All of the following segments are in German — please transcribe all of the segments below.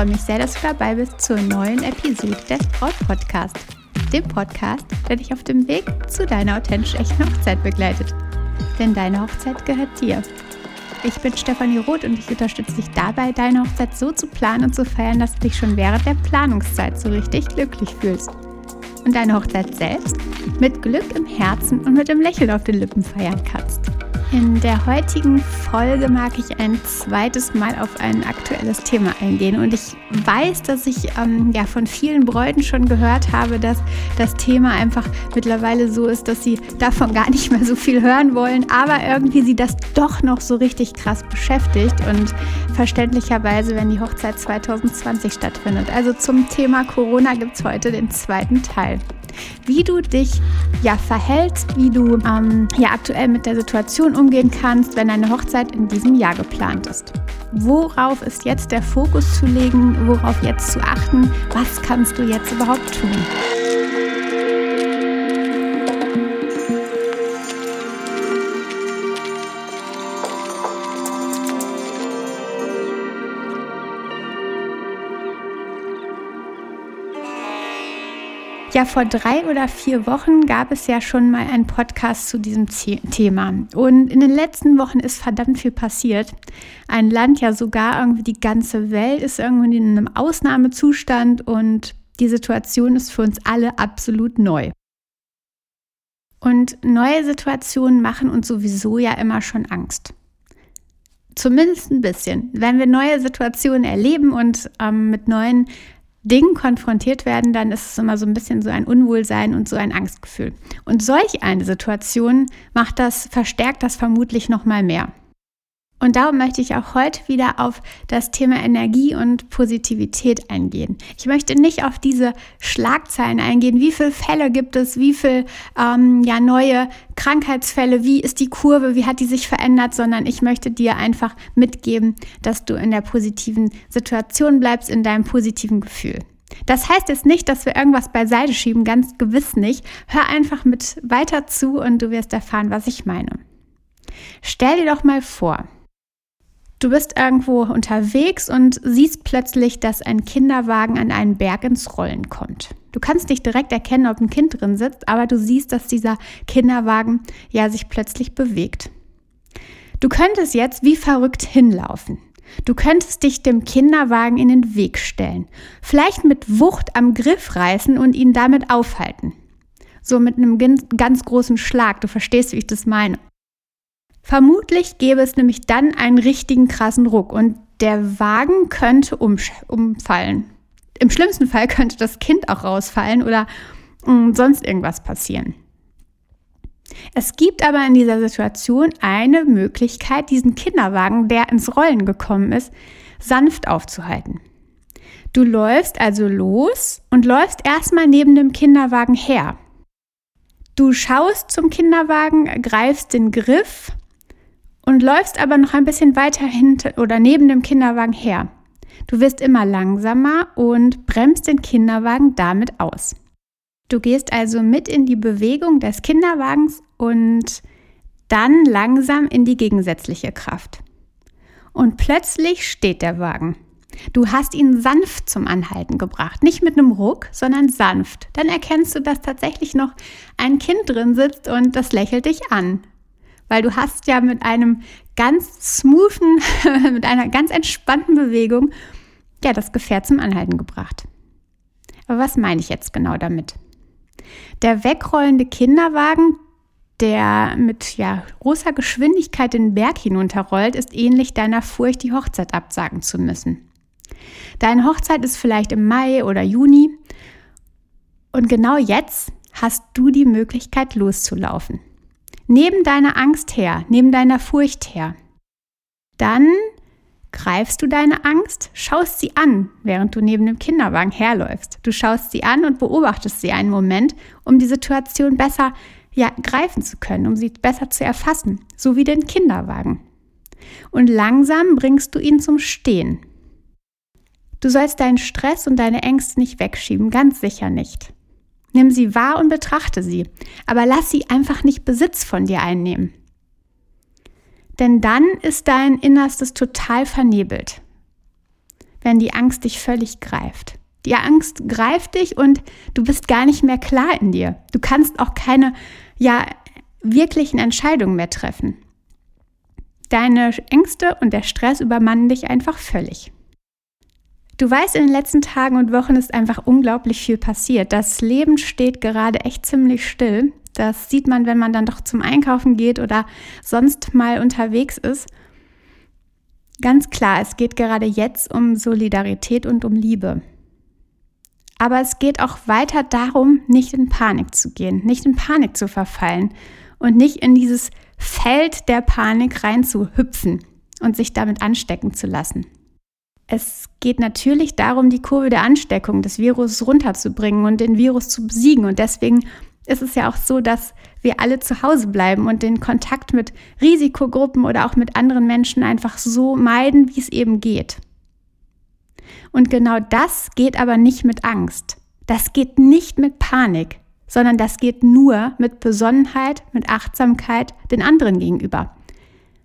freue mich sehr, dass du dabei bist zur neuen Episode des Braut Podcast, dem Podcast, der dich auf dem Weg zu deiner authentisch echten Hochzeit begleitet. Denn deine Hochzeit gehört dir. Ich bin Stefanie Roth und ich unterstütze dich dabei, deine Hochzeit so zu planen und zu feiern, dass du dich schon während der Planungszeit so richtig glücklich fühlst. Und deine Hochzeit selbst mit Glück im Herzen und mit dem Lächeln auf den Lippen feiern kannst. In der heutigen Folge mag ich ein zweites Mal auf ein aktuelles Thema eingehen. Und ich weiß, dass ich ähm, ja von vielen Bräuten schon gehört habe, dass das Thema einfach mittlerweile so ist, dass sie davon gar nicht mehr so viel hören wollen, aber irgendwie sie das doch noch so richtig krass beschäftigt und verständlicherweise, wenn die Hochzeit 2020 stattfindet. Also zum Thema Corona gibt es heute den zweiten Teil wie du dich ja verhältst, wie du ähm, ja aktuell mit der Situation umgehen kannst, wenn deine Hochzeit in diesem Jahr geplant ist. Worauf ist jetzt der Fokus zu legen? Worauf jetzt zu achten? Was kannst du jetzt überhaupt tun? Ja, vor drei oder vier Wochen gab es ja schon mal einen Podcast zu diesem Thema. Und in den letzten Wochen ist verdammt viel passiert. Ein Land, ja sogar irgendwie die ganze Welt ist irgendwie in einem Ausnahmezustand und die Situation ist für uns alle absolut neu. Und neue Situationen machen uns sowieso ja immer schon Angst. Zumindest ein bisschen. Wenn wir neue Situationen erleben und ähm, mit neuen Dingen konfrontiert werden, dann ist es immer so ein bisschen so ein Unwohlsein und so ein Angstgefühl. Und solch eine Situation macht das, verstärkt das vermutlich noch mal mehr. Und darum möchte ich auch heute wieder auf das Thema Energie und Positivität eingehen. Ich möchte nicht auf diese Schlagzeilen eingehen, wie viele Fälle gibt es, wie viele ähm, ja, neue Krankheitsfälle, wie ist die Kurve, wie hat die sich verändert, sondern ich möchte dir einfach mitgeben, dass du in der positiven Situation bleibst, in deinem positiven Gefühl. Das heißt jetzt nicht, dass wir irgendwas beiseite schieben, ganz gewiss nicht. Hör einfach mit weiter zu und du wirst erfahren, was ich meine. Stell dir doch mal vor, Du bist irgendwo unterwegs und siehst plötzlich, dass ein Kinderwagen an einen Berg ins Rollen kommt. Du kannst nicht direkt erkennen, ob ein Kind drin sitzt, aber du siehst, dass dieser Kinderwagen ja sich plötzlich bewegt. Du könntest jetzt wie verrückt hinlaufen. Du könntest dich dem Kinderwagen in den Weg stellen, vielleicht mit Wucht am Griff reißen und ihn damit aufhalten. So mit einem ganz großen Schlag. Du verstehst, wie ich das meine. Vermutlich gäbe es nämlich dann einen richtigen krassen Ruck und der Wagen könnte umfallen. Im schlimmsten Fall könnte das Kind auch rausfallen oder mh, sonst irgendwas passieren. Es gibt aber in dieser Situation eine Möglichkeit, diesen Kinderwagen, der ins Rollen gekommen ist, sanft aufzuhalten. Du läufst also los und läufst erstmal neben dem Kinderwagen her. Du schaust zum Kinderwagen, greifst den Griff und läufst aber noch ein bisschen weiter hinter oder neben dem Kinderwagen her. Du wirst immer langsamer und bremst den Kinderwagen damit aus. Du gehst also mit in die Bewegung des Kinderwagens und dann langsam in die gegensätzliche Kraft. Und plötzlich steht der Wagen. Du hast ihn sanft zum Anhalten gebracht, nicht mit einem Ruck, sondern sanft. Dann erkennst du, dass tatsächlich noch ein Kind drin sitzt und das lächelt dich an weil du hast ja mit einem ganz smoothen, mit einer ganz entspannten Bewegung ja das Gefährt zum Anhalten gebracht. Aber was meine ich jetzt genau damit? Der wegrollende Kinderwagen, der mit ja, großer Geschwindigkeit den Berg hinunterrollt, ist ähnlich deiner Furcht, die Hochzeit absagen zu müssen. Deine Hochzeit ist vielleicht im Mai oder Juni und genau jetzt hast du die Möglichkeit loszulaufen neben deiner Angst her, neben deiner Furcht her. Dann greifst du deine Angst, schaust sie an, während du neben dem Kinderwagen herläufst. Du schaust sie an und beobachtest sie einen Moment, um die Situation besser ja, greifen zu können, um sie besser zu erfassen, so wie den Kinderwagen. Und langsam bringst du ihn zum Stehen. Du sollst deinen Stress und deine Ängste nicht wegschieben, ganz sicher nicht. Nimm sie wahr und betrachte sie, aber lass sie einfach nicht Besitz von dir einnehmen. Denn dann ist dein Innerstes total vernebelt. wenn die Angst dich völlig greift. Die Angst greift dich und du bist gar nicht mehr klar in dir. Du kannst auch keine, ja, wirklichen Entscheidungen mehr treffen. Deine Ängste und der Stress übermannen dich einfach völlig. Du weißt, in den letzten Tagen und Wochen ist einfach unglaublich viel passiert. Das Leben steht gerade echt ziemlich still. Das sieht man, wenn man dann doch zum Einkaufen geht oder sonst mal unterwegs ist. Ganz klar, es geht gerade jetzt um Solidarität und um Liebe. Aber es geht auch weiter darum, nicht in Panik zu gehen, nicht in Panik zu verfallen und nicht in dieses Feld der Panik reinzuhüpfen und sich damit anstecken zu lassen. Es geht natürlich darum, die Kurve der Ansteckung des Virus runterzubringen und den Virus zu besiegen. Und deswegen ist es ja auch so, dass wir alle zu Hause bleiben und den Kontakt mit Risikogruppen oder auch mit anderen Menschen einfach so meiden, wie es eben geht. Und genau das geht aber nicht mit Angst. Das geht nicht mit Panik, sondern das geht nur mit Besonnenheit, mit Achtsamkeit den anderen gegenüber.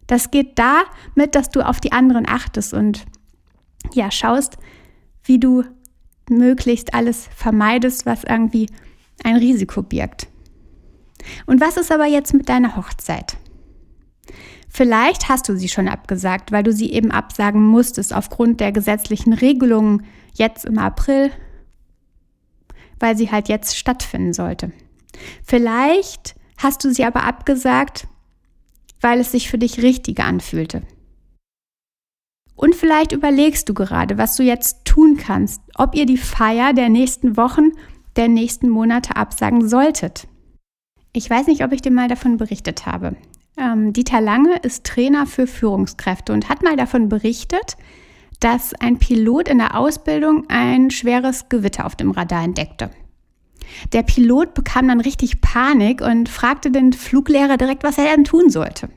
Das geht damit, dass du auf die anderen achtest und ja, schaust, wie du möglichst alles vermeidest, was irgendwie ein Risiko birgt. Und was ist aber jetzt mit deiner Hochzeit? Vielleicht hast du sie schon abgesagt, weil du sie eben absagen musstest aufgrund der gesetzlichen Regelungen jetzt im April, weil sie halt jetzt stattfinden sollte. Vielleicht hast du sie aber abgesagt, weil es sich für dich richtiger anfühlte. Und vielleicht überlegst du gerade, was du jetzt tun kannst, ob ihr die Feier der nächsten Wochen, der nächsten Monate absagen solltet. Ich weiß nicht, ob ich dir mal davon berichtet habe. Ähm, Dieter Lange ist Trainer für Führungskräfte und hat mal davon berichtet, dass ein Pilot in der Ausbildung ein schweres Gewitter auf dem Radar entdeckte. Der Pilot bekam dann richtig Panik und fragte den Fluglehrer direkt, was er denn tun sollte.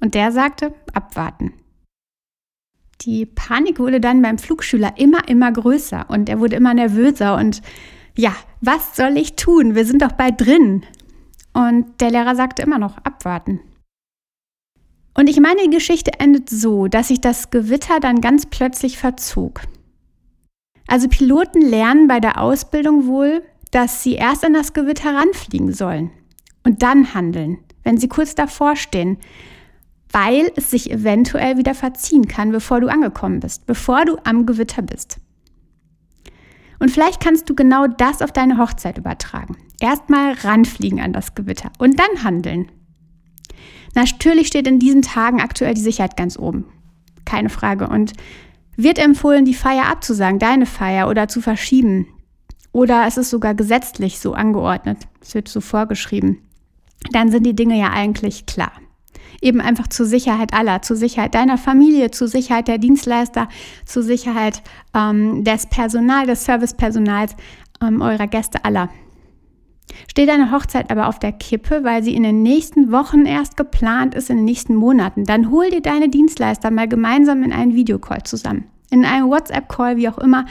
Und der sagte, abwarten. Die Panik wurde dann beim Flugschüler immer, immer größer und er wurde immer nervöser und ja, was soll ich tun? Wir sind doch bald drin. Und der Lehrer sagte immer noch, abwarten. Und ich meine, die Geschichte endet so, dass sich das Gewitter dann ganz plötzlich verzog. Also Piloten lernen bei der Ausbildung wohl, dass sie erst an das Gewitter ranfliegen sollen und dann handeln, wenn sie kurz davor stehen, weil es sich eventuell wieder verziehen kann, bevor du angekommen bist, bevor du am Gewitter bist. Und vielleicht kannst du genau das auf deine Hochzeit übertragen. Erstmal ranfliegen an das Gewitter und dann handeln. Natürlich steht in diesen Tagen aktuell die Sicherheit ganz oben. Keine Frage. Und wird empfohlen, die Feier abzusagen, deine Feier oder zu verschieben. Oder es ist sogar gesetzlich so angeordnet. Es wird so vorgeschrieben. Dann sind die Dinge ja eigentlich klar. Eben einfach zur Sicherheit aller, zur Sicherheit deiner Familie, zur Sicherheit der Dienstleister, zur Sicherheit ähm, des Personals, des Servicepersonals, ähm, eurer Gäste aller. Steht deine Hochzeit aber auf der Kippe, weil sie in den nächsten Wochen erst geplant ist, in den nächsten Monaten, dann hol dir deine Dienstleister mal gemeinsam in einen Videocall zusammen, in einen WhatsApp-Call, wie auch immer,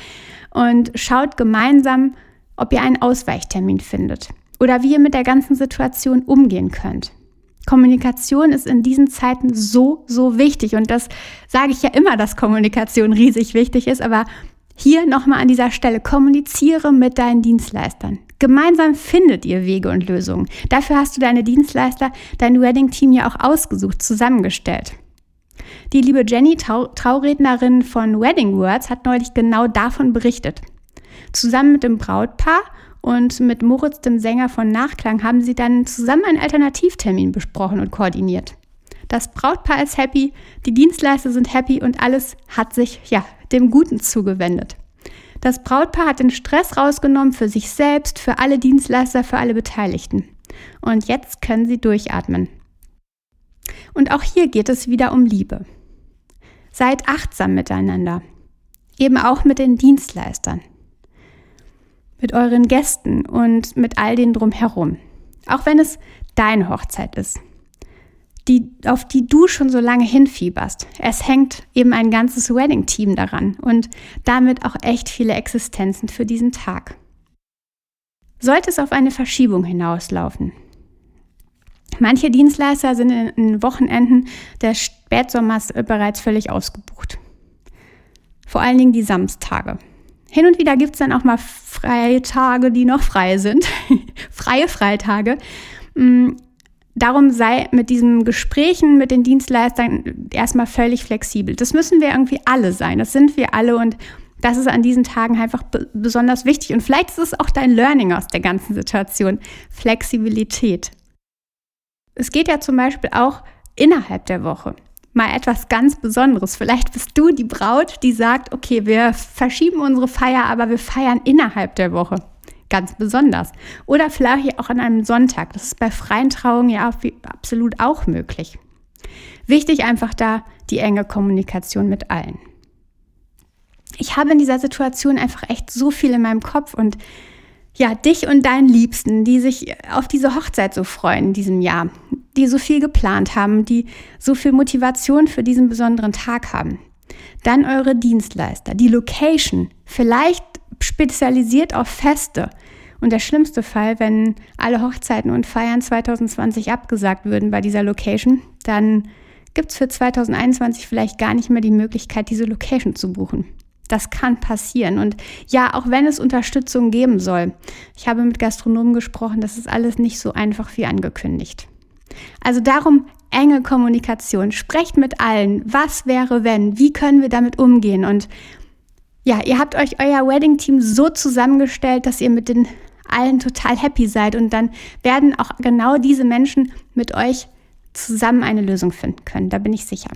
und schaut gemeinsam, ob ihr einen Ausweichtermin findet oder wie ihr mit der ganzen Situation umgehen könnt. Kommunikation ist in diesen Zeiten so, so wichtig. Und das sage ich ja immer, dass Kommunikation riesig wichtig ist. Aber hier nochmal an dieser Stelle, kommuniziere mit deinen Dienstleistern. Gemeinsam findet ihr Wege und Lösungen. Dafür hast du deine Dienstleister, dein Wedding-Team ja auch ausgesucht, zusammengestellt. Die liebe Jenny, Trau Traurednerin von Wedding Words, hat neulich genau davon berichtet. Zusammen mit dem Brautpaar und mit Moritz, dem Sänger von Nachklang, haben sie dann zusammen einen Alternativtermin besprochen und koordiniert. Das Brautpaar ist happy, die Dienstleister sind happy und alles hat sich ja dem Guten zugewendet. Das Brautpaar hat den Stress rausgenommen für sich selbst, für alle Dienstleister, für alle Beteiligten. Und jetzt können sie durchatmen. Und auch hier geht es wieder um Liebe. Seid achtsam miteinander. Eben auch mit den Dienstleistern. Mit euren Gästen und mit all den drumherum. Auch wenn es deine Hochzeit ist die, auf die du schon so lange hinfieberst. Es hängt eben ein ganzes Wedding-Team daran und damit auch echt viele Existenzen für diesen Tag. Sollte es auf eine Verschiebung hinauslaufen? Manche Dienstleister sind in den Wochenenden des Spätsommers bereits völlig ausgebucht. vor allen Dingen die Samstage. Hin und wieder gibt es dann auch mal Freitage, die noch frei sind, freie Freitage. Mm, darum sei mit diesen Gesprächen mit den Dienstleistern erstmal völlig flexibel. Das müssen wir irgendwie alle sein. Das sind wir alle und das ist an diesen Tagen einfach besonders wichtig. Und vielleicht ist es auch dein Learning aus der ganzen Situation. Flexibilität. Es geht ja zum Beispiel auch innerhalb der Woche. Mal etwas ganz Besonderes. Vielleicht bist du die Braut, die sagt, okay, wir verschieben unsere Feier, aber wir feiern innerhalb der Woche ganz besonders. Oder vielleicht auch an einem Sonntag. Das ist bei freien Trauungen ja absolut auch möglich. Wichtig einfach da die enge Kommunikation mit allen. Ich habe in dieser Situation einfach echt so viel in meinem Kopf und ja, dich und deinen Liebsten, die sich auf diese Hochzeit so freuen in diesem Jahr, die so viel geplant haben, die so viel Motivation für diesen besonderen Tag haben. Dann eure Dienstleister, die Location, vielleicht spezialisiert auf Feste. Und der schlimmste Fall, wenn alle Hochzeiten und Feiern 2020 abgesagt würden bei dieser Location, dann gibt es für 2021 vielleicht gar nicht mehr die Möglichkeit, diese Location zu buchen. Das kann passieren. Und ja, auch wenn es Unterstützung geben soll. Ich habe mit Gastronomen gesprochen, das ist alles nicht so einfach wie angekündigt. Also darum enge Kommunikation. Sprecht mit allen. Was wäre, wenn? Wie können wir damit umgehen? Und ja, ihr habt euch euer Wedding-Team so zusammengestellt, dass ihr mit den allen total happy seid. Und dann werden auch genau diese Menschen mit euch zusammen eine Lösung finden können. Da bin ich sicher.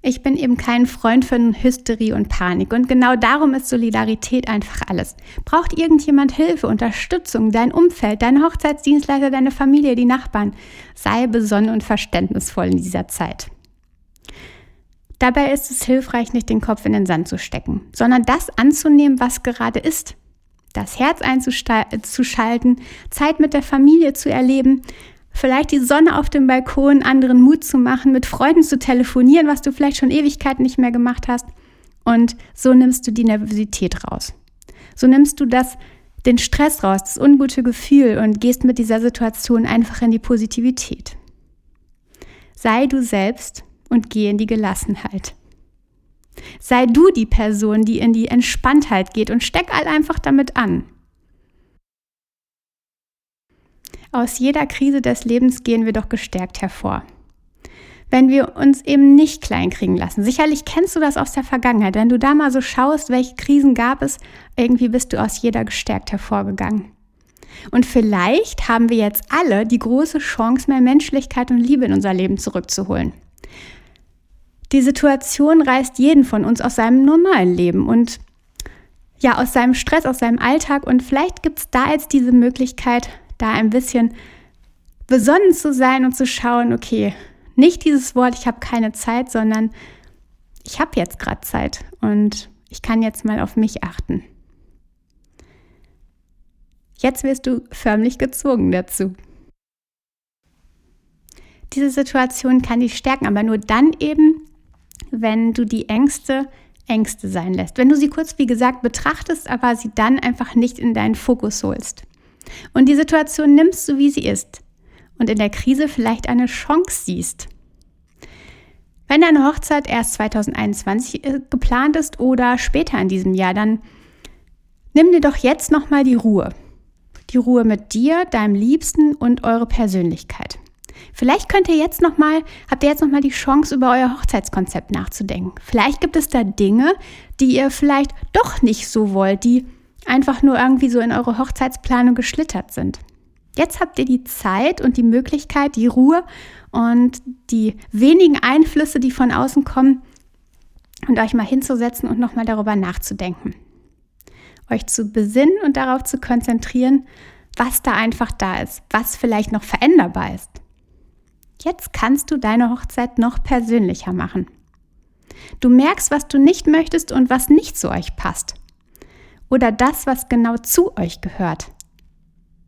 Ich bin eben kein Freund von Hysterie und Panik und genau darum ist Solidarität einfach alles. Braucht irgendjemand Hilfe, Unterstützung, dein Umfeld, deine Hochzeitsdienstleister, deine Familie, die Nachbarn? Sei besonnen und verständnisvoll in dieser Zeit. Dabei ist es hilfreich, nicht den Kopf in den Sand zu stecken, sondern das anzunehmen, was gerade ist. Das Herz einzuschalten, Zeit mit der Familie zu erleben, vielleicht die Sonne auf dem Balkon, anderen Mut zu machen, mit Freunden zu telefonieren, was du vielleicht schon Ewigkeiten nicht mehr gemacht hast. Und so nimmst du die Nervosität raus. So nimmst du das, den Stress raus, das ungute Gefühl und gehst mit dieser Situation einfach in die Positivität. Sei du selbst und geh in die Gelassenheit. Sei du die Person, die in die Entspanntheit geht und steck all einfach damit an. Aus jeder Krise des Lebens gehen wir doch gestärkt hervor. Wenn wir uns eben nicht kleinkriegen lassen. Sicherlich kennst du das aus der Vergangenheit. Wenn du da mal so schaust, welche Krisen gab es, irgendwie bist du aus jeder gestärkt hervorgegangen. Und vielleicht haben wir jetzt alle die große Chance, mehr Menschlichkeit und Liebe in unser Leben zurückzuholen. Die Situation reißt jeden von uns aus seinem normalen Leben und ja, aus seinem Stress, aus seinem Alltag. Und vielleicht gibt es da jetzt diese Möglichkeit, da ein bisschen besonnen zu sein und zu schauen, okay, nicht dieses Wort, ich habe keine Zeit, sondern ich habe jetzt gerade Zeit und ich kann jetzt mal auf mich achten. Jetzt wirst du förmlich gezwungen dazu. Diese Situation kann dich stärken, aber nur dann eben, wenn du die Ängste Ängste sein lässt. Wenn du sie kurz, wie gesagt, betrachtest, aber sie dann einfach nicht in deinen Fokus holst. Und die Situation nimmst, so wie sie ist. Und in der Krise vielleicht eine Chance siehst. Wenn deine Hochzeit erst 2021 äh, geplant ist oder später in diesem Jahr, dann nimm dir doch jetzt nochmal die Ruhe. Die Ruhe mit dir, deinem Liebsten und eure Persönlichkeit. Vielleicht könnt ihr jetzt noch mal, habt ihr jetzt noch mal die Chance, über euer Hochzeitskonzept nachzudenken. Vielleicht gibt es da Dinge, die ihr vielleicht doch nicht so wollt, die einfach nur irgendwie so in eure Hochzeitsplanung geschlittert sind. Jetzt habt ihr die Zeit und die Möglichkeit, die Ruhe und die wenigen Einflüsse, die von außen kommen, und euch mal hinzusetzen und nochmal darüber nachzudenken. Euch zu besinnen und darauf zu konzentrieren, was da einfach da ist, was vielleicht noch veränderbar ist. Jetzt kannst du deine Hochzeit noch persönlicher machen. Du merkst, was du nicht möchtest und was nicht zu euch passt. Oder das, was genau zu euch gehört.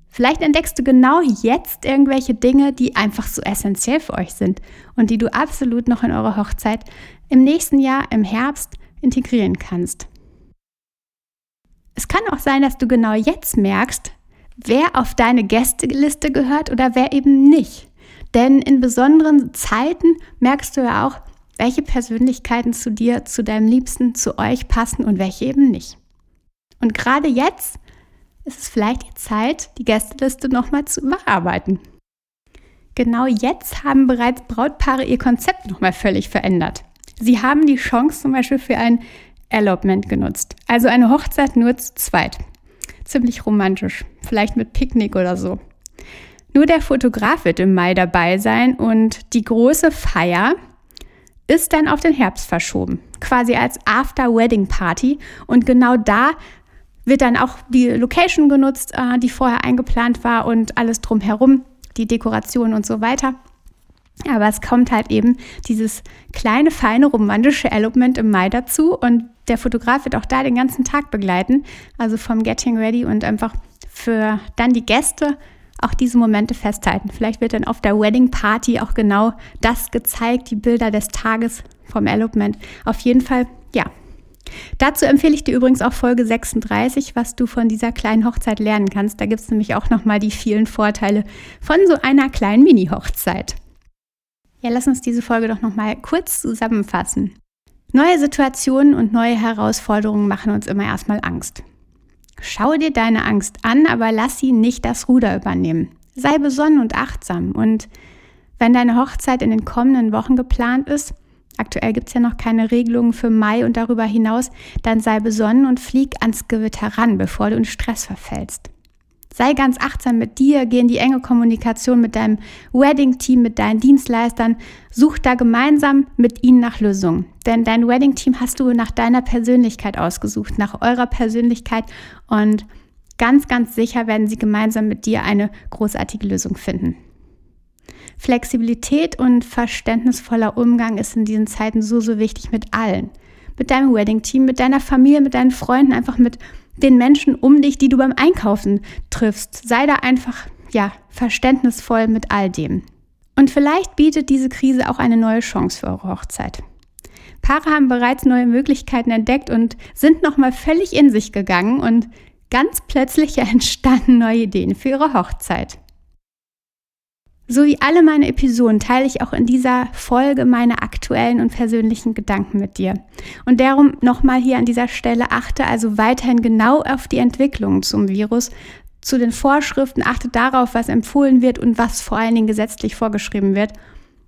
Vielleicht entdeckst du genau jetzt irgendwelche Dinge, die einfach so essentiell für euch sind und die du absolut noch in eure Hochzeit im nächsten Jahr, im Herbst, integrieren kannst. Es kann auch sein, dass du genau jetzt merkst, wer auf deine Gästeliste gehört oder wer eben nicht. Denn in besonderen Zeiten merkst du ja auch, welche Persönlichkeiten zu dir, zu deinem Liebsten, zu euch passen und welche eben nicht. Und gerade jetzt ist es vielleicht die Zeit, die Gästeliste nochmal zu überarbeiten. Genau jetzt haben bereits Brautpaare ihr Konzept nochmal völlig verändert. Sie haben die Chance zum Beispiel für ein Elopement genutzt, also eine Hochzeit nur zu zweit. Ziemlich romantisch, vielleicht mit Picknick oder so. Nur der Fotograf wird im Mai dabei sein und die große Feier ist dann auf den Herbst verschoben, quasi als After-Wedding-Party. Und genau da wird dann auch die Location genutzt, äh, die vorher eingeplant war und alles drumherum, die Dekoration und so weiter. Aber es kommt halt eben dieses kleine, feine, romantische Elopement im Mai dazu und der Fotograf wird auch da den ganzen Tag begleiten, also vom Getting Ready und einfach für dann die Gäste auch diese Momente festhalten. Vielleicht wird dann auf der Wedding Party auch genau das gezeigt, die Bilder des Tages vom Elopement. Auf jeden Fall, ja. Dazu empfehle ich dir übrigens auch Folge 36, was du von dieser kleinen Hochzeit lernen kannst. Da gibt es nämlich auch nochmal die vielen Vorteile von so einer kleinen Mini-Hochzeit. Ja, lass uns diese Folge doch nochmal kurz zusammenfassen. Neue Situationen und neue Herausforderungen machen uns immer erstmal Angst. Schau dir deine Angst an, aber lass sie nicht das Ruder übernehmen. Sei besonnen und achtsam. Und wenn deine Hochzeit in den kommenden Wochen geplant ist, aktuell gibt es ja noch keine Regelungen für Mai und darüber hinaus, dann sei besonnen und flieg ans Gewitter ran, bevor du in Stress verfällst. Sei ganz achtsam mit dir, geh in die enge Kommunikation mit deinem Wedding-Team, mit deinen Dienstleistern. Such da gemeinsam mit ihnen nach Lösungen. Denn dein Wedding-Team hast du nach deiner Persönlichkeit ausgesucht, nach eurer Persönlichkeit. Und ganz, ganz sicher werden sie gemeinsam mit dir eine großartige Lösung finden. Flexibilität und verständnisvoller Umgang ist in diesen Zeiten so, so wichtig mit allen. Mit deinem Wedding-Team, mit deiner Familie, mit deinen Freunden, einfach mit den Menschen um dich, die du beim Einkaufen triffst. Sei da einfach, ja, verständnisvoll mit all dem. Und vielleicht bietet diese Krise auch eine neue Chance für eure Hochzeit. Paare haben bereits neue Möglichkeiten entdeckt und sind nochmal völlig in sich gegangen und ganz plötzlich entstanden neue Ideen für ihre Hochzeit. So wie alle meine Episoden teile ich auch in dieser Folge meine aktuellen und persönlichen Gedanken mit dir. Und darum nochmal hier an dieser Stelle achte also weiterhin genau auf die Entwicklungen zum Virus, zu den Vorschriften, achte darauf, was empfohlen wird und was vor allen Dingen gesetzlich vorgeschrieben wird.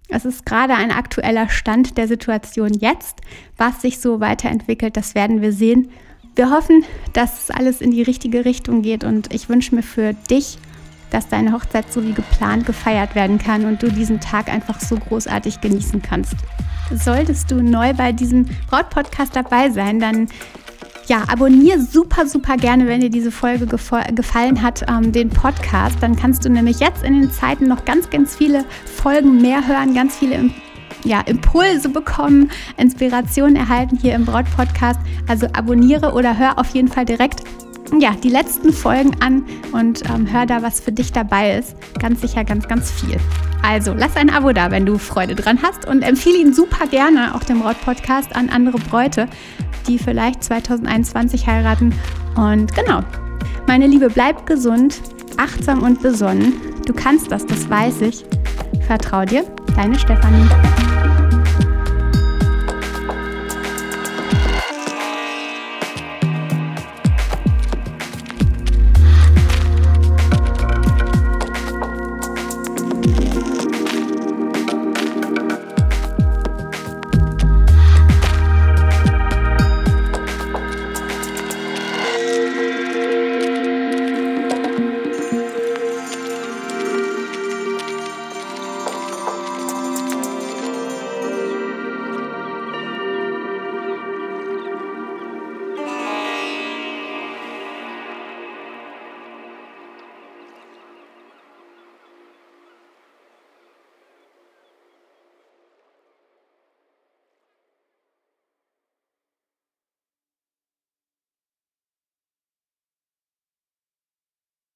Es ist gerade ein aktueller Stand der Situation jetzt. Was sich so weiterentwickelt, das werden wir sehen. Wir hoffen, dass alles in die richtige Richtung geht und ich wünsche mir für dich dass deine Hochzeit so wie geplant gefeiert werden kann und du diesen Tag einfach so großartig genießen kannst. Solltest du neu bei diesem Braut-Podcast dabei sein, dann ja, abonniere super, super gerne, wenn dir diese Folge gefallen hat, ähm, den Podcast. Dann kannst du nämlich jetzt in den Zeiten noch ganz, ganz viele Folgen mehr hören, ganz viele ja, Impulse bekommen, Inspiration erhalten hier im Braut-Podcast. Also abonniere oder hör auf jeden Fall direkt ja, die letzten Folgen an und ähm, hör da, was für dich dabei ist. Ganz sicher ganz, ganz viel. Also lass ein Abo da, wenn du Freude dran hast und empfehle ihn super gerne, auch dem Braut-Podcast, an andere Bräute, die vielleicht 2021 heiraten. Und genau, meine Liebe, bleib gesund, achtsam und besonnen. Du kannst das, das weiß ich. Vertrau dir, deine Stefanie.